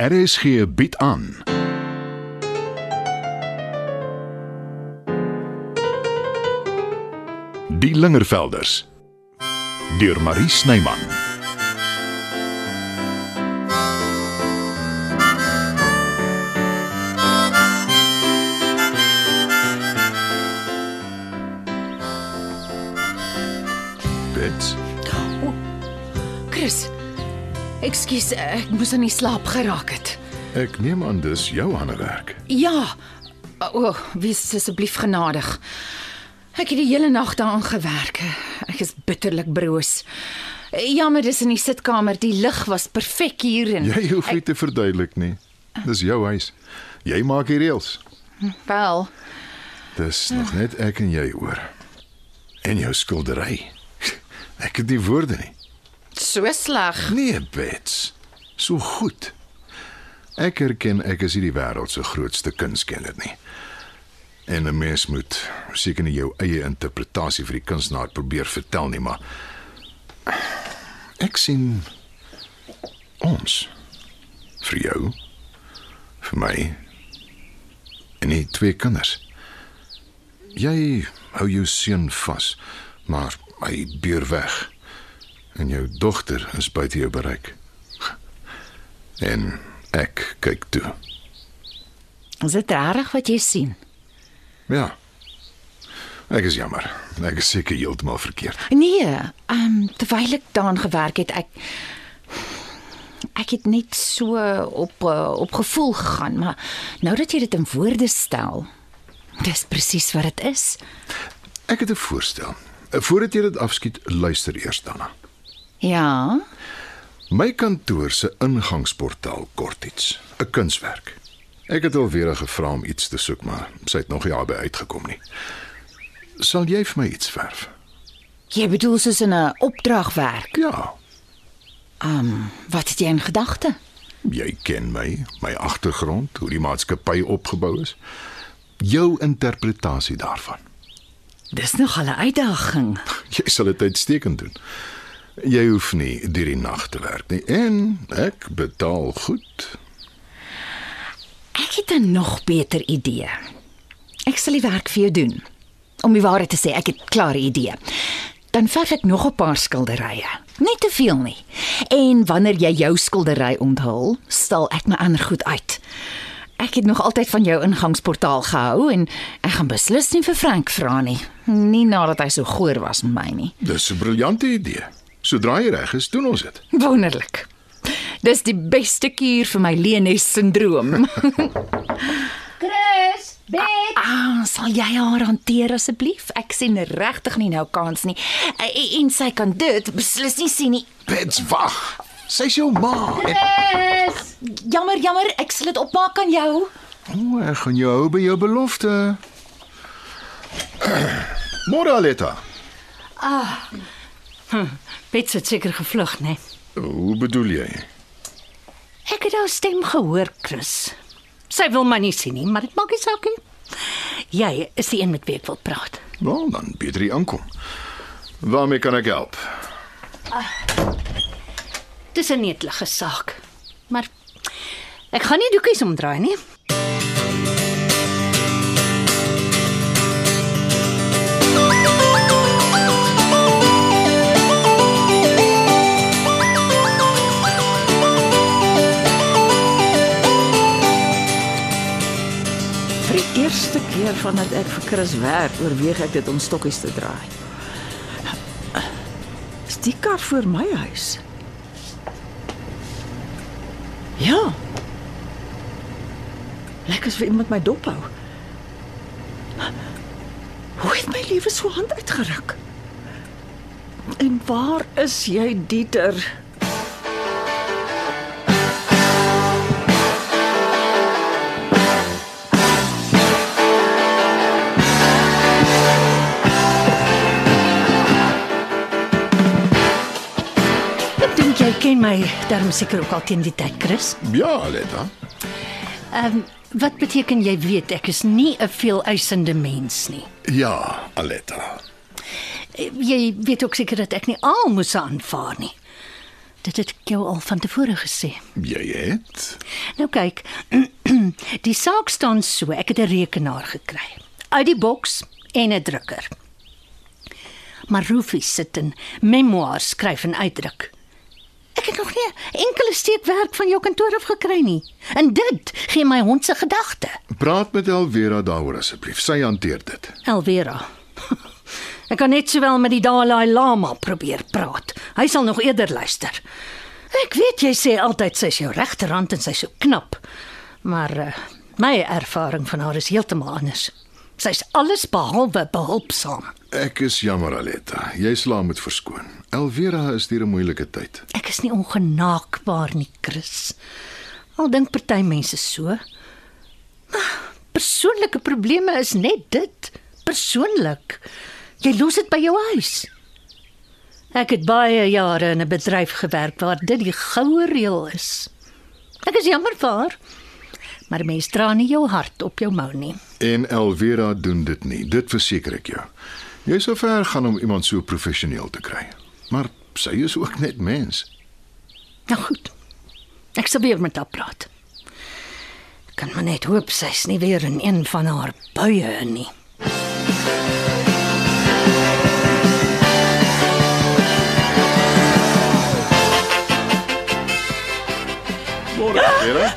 RSG bied aan. Die Lingervelders deur Marie Snyman. Bets, Chris. Ekskuus, ek moes aan die slaap geraak het. ek neem aan dis jou ander werk. Ja. O, oh, wees asseblief genadig. Ek het die hele nag daaraan gewerk. Ek is bitterlik broos. Jammer, dis in die sitkamer. Die lig was perfek hier en Jy hoef nie te verduidelik nie. Dis jou huis. Jy maak die reëls. wel, Dis nog net ek en jy oor. En jou skildery. Ek het nie woorde nie. So sleg. Nee, Bets. So goed. Ek erken ek is nie die wêreld se grootste kunskenner nie. En 'n mens moet seker nie jou eie interpretasie vir die kunstenaar probeer vertel nie, maar ek sien ons vir jou vir my en die twee kinders. Jy hou jou seun vas, maar hy beer weg. En jou dogter is buite jou bereik. En ek kyk toe. Is dit reg wat jy sien? Ja. Ek is jammer. Ek is seker heeltemal verkeerd. Nee, ehm um, terwyl ek daaraan gewerk het, ek ek het net so op uh, op gevoel gegaan, maar nou dat jy dit in woorde stel, dis presies wat dit is. Ek het 'n voorstel. Voordat jy dit afskiet, luister eers daarna. Ja. My kantoor se ingangsportaal kort iets, 'n kunswerk. Ek het alweer gevra om iets te soek, maar sy het nog nie daarby uitgekom nie. Sal jy vir my iets verf? Jy bedoel soos 'n opdragwerk. Ja, Wat het jy in gedagte? Jy ken my, my agtergrond, hoe die maatskappy opgebou is. Jou interpretasie daarvan. Dis nog 'n uitdaging. Jy sal dit uitstekend doen. Jy hoef nie deur die nag te werk nie en ek betaal goed. Ek het 'n nog beter idee. Ek sal die werk vir jou doen. Om die waarheid te sê, ek het 'n klare idee. Dan verf ek nog 'n paar skilderye. Nie te veel nie. En wanneer jy jou skildery onthul, stal ek my ander goed uit. Ek het nog altyd van jou ingangsportaal gehou en ek gaan beslis nie vir Frank vra nie. Nie nadat hy so goor was met my nie. Dis 'n briljante idee. Sodra jy reg is, doen ons dit. Wonderlik. Dis die beste kuur vir my Lenes sindroom. Chris, Bet, Ah, sal jy haar hanteer asseblief? Ek sien regtig nie nou kans nie. Eh, En sy kan dit beslis nie sien nie. Bets wag. Sy's jou ma. En, Chris. Jammer, jammer, ek sal dit opmaak aan jou. o, ek gaan jou hou by jou belofte. Môre Aletta. Bets het seker gevlug, né? Nee. Hoe bedoel jy? Ek het haar stem gehoor, Chris. Sy wil my nie sien nie, maar dit maak nie saak nie. Jy is die een met wie ek wil praat. Wel, dan beter jy aankom. Waarmee kan ek help? Dis 'n netelige saak. Maar ek gaan nie doekies omdraai nie. Vir die eerste keer vandat ek vir Chris werk, oorweeg ek dit om stokkies te draai. Is die kar voor my huis? Ja. Lekker as vir iemand my dop hou. Hoe het my lewe so hand uitgeruk? En waar is jy, Dieter? My daarom seker ook al teen die tyd, Chris. Ja, Aletta. Ehm um, wat beteken jy weet ek is nie 'n veeleisende mens nie. Ja, Aletta. Eh, Jy weet ook seker dat ek nie almoes aanvaar nie. Dit het ek jou al van tevore gesê. Jy het Nou kyk, die saak staan so, ek het 'n rekenaar gekry. Uit die boks en 'n drukker. Maar Rufie sit in memoirs skryf en uitdruk. Ek het nog nie enkele steek werk van jou kantoor af gekry nie. En dit gee my hond se gedagte. praat met Elvera daaroor asseblief. Sy hanteer dit. Elvera. Ek kan net sowel met die Dalai Lama probeer praat. Hy sal nog eerder luister. Ek weet jy sê altyd sy's jou regterhand en sy's so knap. Maar uh, my ervaring van haar is heeltemal anders. Sy's alles behalwe behulpsaam. Ek is jammer Aletta. Jy sla moet verskoon. Elvera is deur 'n moeilike tyd. Ek is nie ongenaakbaar nie, Chris. Al dink party mense so. Persoonlike probleme is net dit, persoonlik. Jy los dit by jou huis. Ek het baie jare in 'n bedryf gewerk waar dit die goue reël is. Ek is jammer vir haar. Maar mens dra nie jou hart op jou mou nie. En Elvera doen dit nie. Dit verseker ek jou. Jy sou ver gaan om iemand so professioneel te kry. Maar sy is ook net mens. Nou goed. Ek sal weer met haar praat. Ek kan maar net hoop sy's nie weer in een van haar buie nie. Môre, Elvera.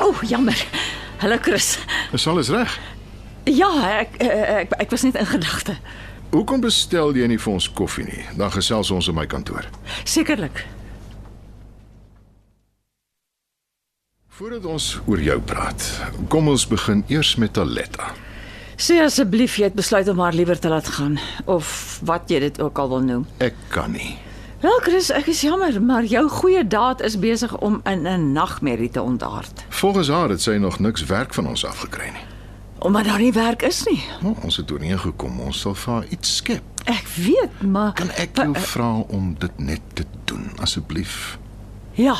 O, oh, jammer. Hallo Chris. Is alles reg? Ja, ek ek ek, ek was net in gedagte. Hoekom bestel jy nie vir ons koffie nie? Dan gesels ons in my kantoor. Sekerlik. Voordat ons oor jou praat, kom ons begin eers met Aletta. Sê asseblief jy het besluit om haar liewer te laat gaan of wat jy dit ook al wil noem. Ek kan nie. Wel Chris, ek is jammer, maar jou goeie daad is besig om in 'n nagmerrie te ontaard. Volgens haar het sy nog niks werk van ons afgekry nie. Omdat daar nie werk is nie. Nou, ons het ooreengekom ons sal vir haar iets skep. Ek weet, maar Kan ek jou vra om dit net te doen asseblief? Ja,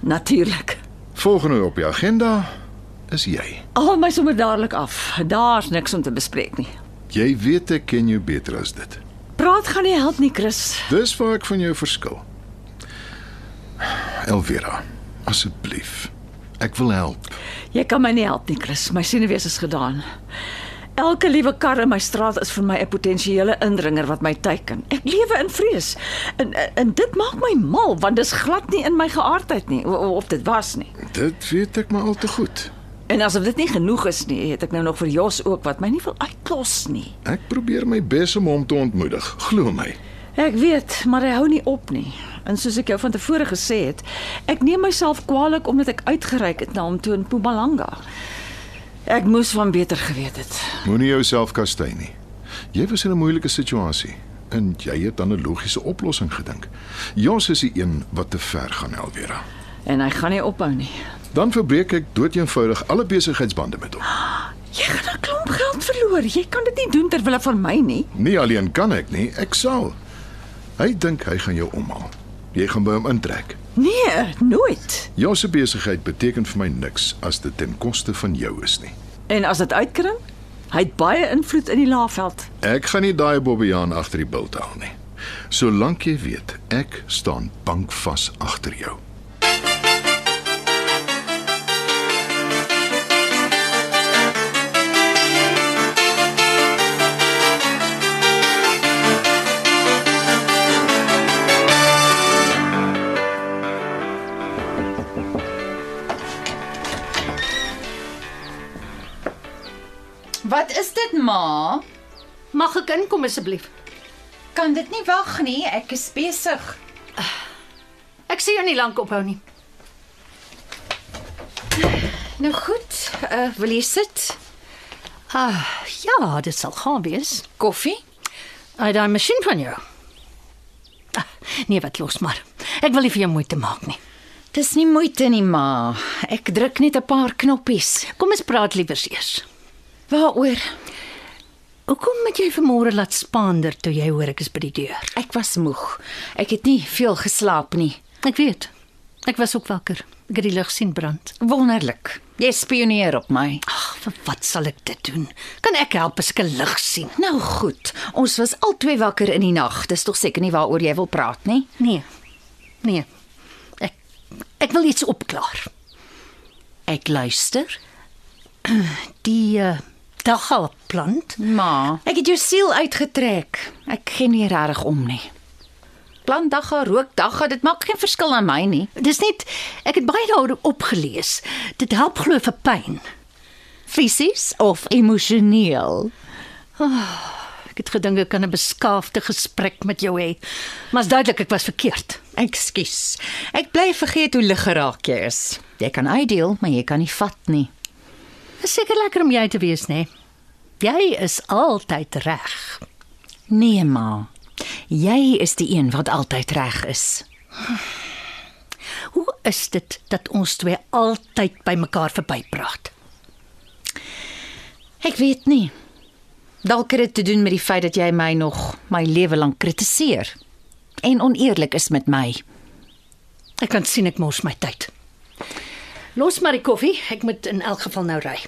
natuurlik. Volgende op die agenda is jy. Haal my sommer dadelik af. Daar's niks om te bespreek nie. Jy weet ek ken jou beter as dit. Praat gaan nie help nie, Chris. Dis waar ek van jou verskil. Elvira, asseblief. Ek wil help. Jy kan my nie help nie, Chris. My senuwees is gedaan. Elke liewe kar in my straat is vir my 'n potensiële indringer wat my teiken. Ek lewe in vrees. En en dit maak my mal want dis glad nie in my geaardheid nie o- of dit was nie. Dit weet ek maar al te goed. En asof dit nie genoeg is nie, het ek nou nog vir Jos ook wat my nie wil uitklos nie. Ek probeer my bes om hom te ontmoedig. Glo my. Ek weet, maar hy hou nie op nie. En soos ek jou van tevore gesê het, ek neem myself kwaadlik omdat ek uitgereik het na hom toe in Mpumalanga. Ek moes van beter geweet het. Moenie jouself kastei nie. Jy was in 'n moeilike situasie en jy het aan 'n logiese oplossing gedink. Jos is die een wat te ver gaan, Elvira. En hy gaan nie ophou nie. Dan verbreek ek doeteenvoudig alle besigheidsbande met hom. Jy gaan 'n klomp geld verloor. Jy kan dit nie doen ter wille van my nie. Nie alleen kan ek nie, ek sal. Hy dink hy gaan jou omhaal. Jy gaan by hom intrek. Nee, nooit. Jou se besigheid beteken vir my niks as dit ten koste van jou is nie. En as dit uitkring, hy het baie invloed in die Laagveld. Ek gaan nie daai Bobbejaan agter die bult haal nie. Solank jy weet, ek staan bankvas agter jou. Wat is dit, ma? Mag ek inkom asseblief? Kan dit nie wag nie, ek is besig. Ek sien jou nie lank ophou nie. Nou goed, uh, wil jy sit? Ah, ja, dit sal gaan wees. Koffie? Ai, daai masjien van jou. Ah, nee, wat los maar. Ek wil nie vir jou moeite maak nie. Dis nie moeite nie, ma. Ek druk net 'n paar knoppies. Kom ons praat liewers eers. Waaroor? Hoekom het jy vanmôre laat spaander toe jy hoor ek is by die deur? Ek was moeg. Ek het nie veel geslaap nie. Ek weet. Ek was ook wakker. Ek het die lig sien brand. Wonderlik. Jy spioneer op my. Ag, vir wat sal ek dit doen? Kan ek help as ek 'n lig sien? Nou goed. Ons was albei wakker in die nag. Dis tog seker nie waaroor jy wil praat nie. Nee. Nee. Ek ek wil iets opklaar. Ek luister. Die uh, daggalplant. Ma, ek het jou siel uitgetrek. Ek gee nie regtig om nie. Plantdagga, rookdagga, dit maak geen verskil aan my nie. Dis net ek het baie daaroor opgelees. Dit help glo vir pyn. Fisies of emosioneel. Ek het gedink ek kan 'n beskaafde gesprek met jou hê, maar is duidelik ek was verkeerd. Ekskuus. Ek bly vergeet hoe lig geraak jy is. Jy kan uitdeel, maar jy kan nie vat nie. Dis seker lekker om jy te wees, né? Jy is altyd reg. Nee, ma. Jy is die een wat altyd reg is. Hoe is dit dat ons twee altyd by mekaar verbypraat? Ek weet nie. Dalk het dit te doen met die feit dat jy my nog my lewe lank kritiseer en oneerlik is met my. Ek kan sien ek mors my tyd. Los maar die koffie, ek moet in elk geval nou ry.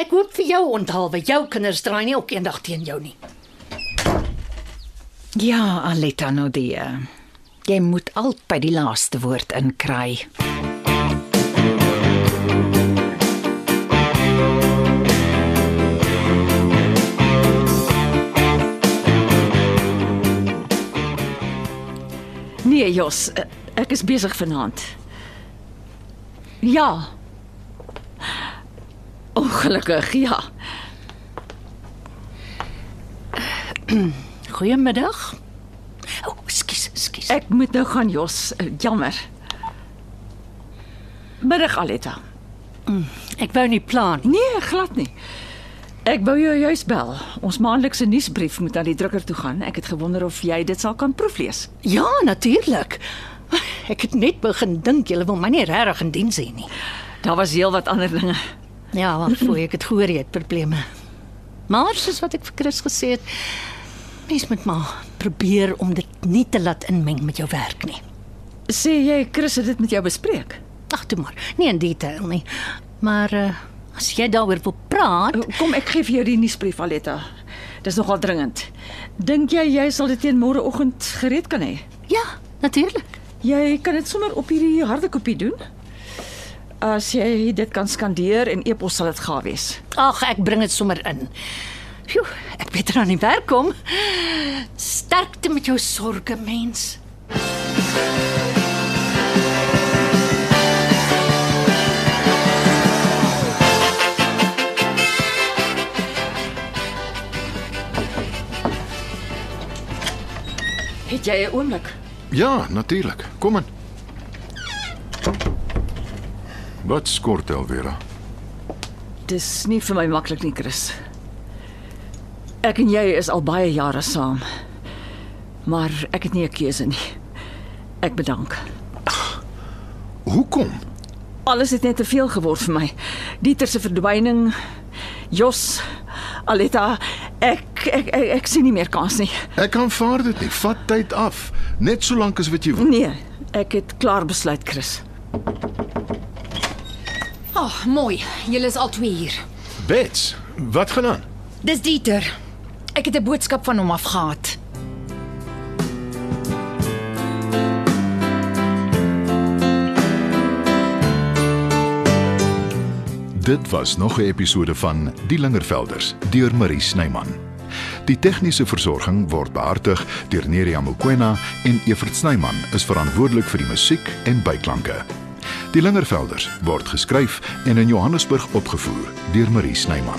Ek hoop vir jou onthaalwe, jou kinders draai nie ook eendag teen jou nie. Ja, Aletta Nodie. Jy moet altyd die laaste woord inkry. Nee, Jos, eh, ek is besig vanaand. Ja. Ongelukkig, ja. Goeiemiddag. O, oh, skus, skus. Ek moet nou gaan, Jos. Eh, Jammer. Middag Aletta. Ek wou nie plan nie. Nee, glad nie. Ek wou jou juis bel. Ons maandelikse nuusbrief moet aan die drukker toe gaan. Ek het gewonder of jy dit sal kan proeflees. Ja, natuurlik. Ek het net begin dink jy wil my nie regtig in diens hê nie. Daar was heelwat ander dinge. Ja, maar voor ek het gehoor jy het probleme. Maar soos wat ek vir Chris gesê het, mens moet maar probeer om dit nie te laat inmeng met jou werk nie. Sê jy Chris het dit met jou bespreek? Ag, toe maar. Nie in detail nie. Maar uh, as jy daaroor wil praat, Kom ek gee vir jou die nuusbrief Aletta. Dis nogal dringend. Dink jy jy sal dit teen môreoggend gereed kan hê? ja, natuurlik. Jy kan dit sommer op hierdie harde kopie doen. As jy dit kan skandeer en e-pos sal dit gaaf wees. Ag, ek bring dit sommer in. Pjoe, ek beter aan die werk kom. Sterkte met jou sorge, mens. Het jy 'n oomblik? Ja, natuurlik. Kom in. Wat skort Elvira? Dis nie vir my maklik nie, Chris. Ek en jy is al baie jare saam. Maar ek het nie 'n keuse nie. Ek bedank. Hoekom? Alles het net te veel geword vir my. Dieter se verdwyning, Jos, Aletta, ek ek ek, ek sien nie meer kans nie. Ek aanvaar dit nie. Vat tyd af. Net solank as wat jy wil. Nee, ek het klaar besluit, Chris. Ag, oh, mooi. Julle is al twee hier. Bets, wat gaan aan? Dis Dieter. Ek het 'n boodskap van hom afgehaat. Dit was nog 'n episode van Die Lingervelders deur Marie Snyman. Die tegniese versorging word behartig deur Neriya Mukwena en Evert Snyman is verantwoordelik vir die musiek en byklanke. Die Lingervelders word geskryf en in Johannesburg opgevoer deur Marie Snyman.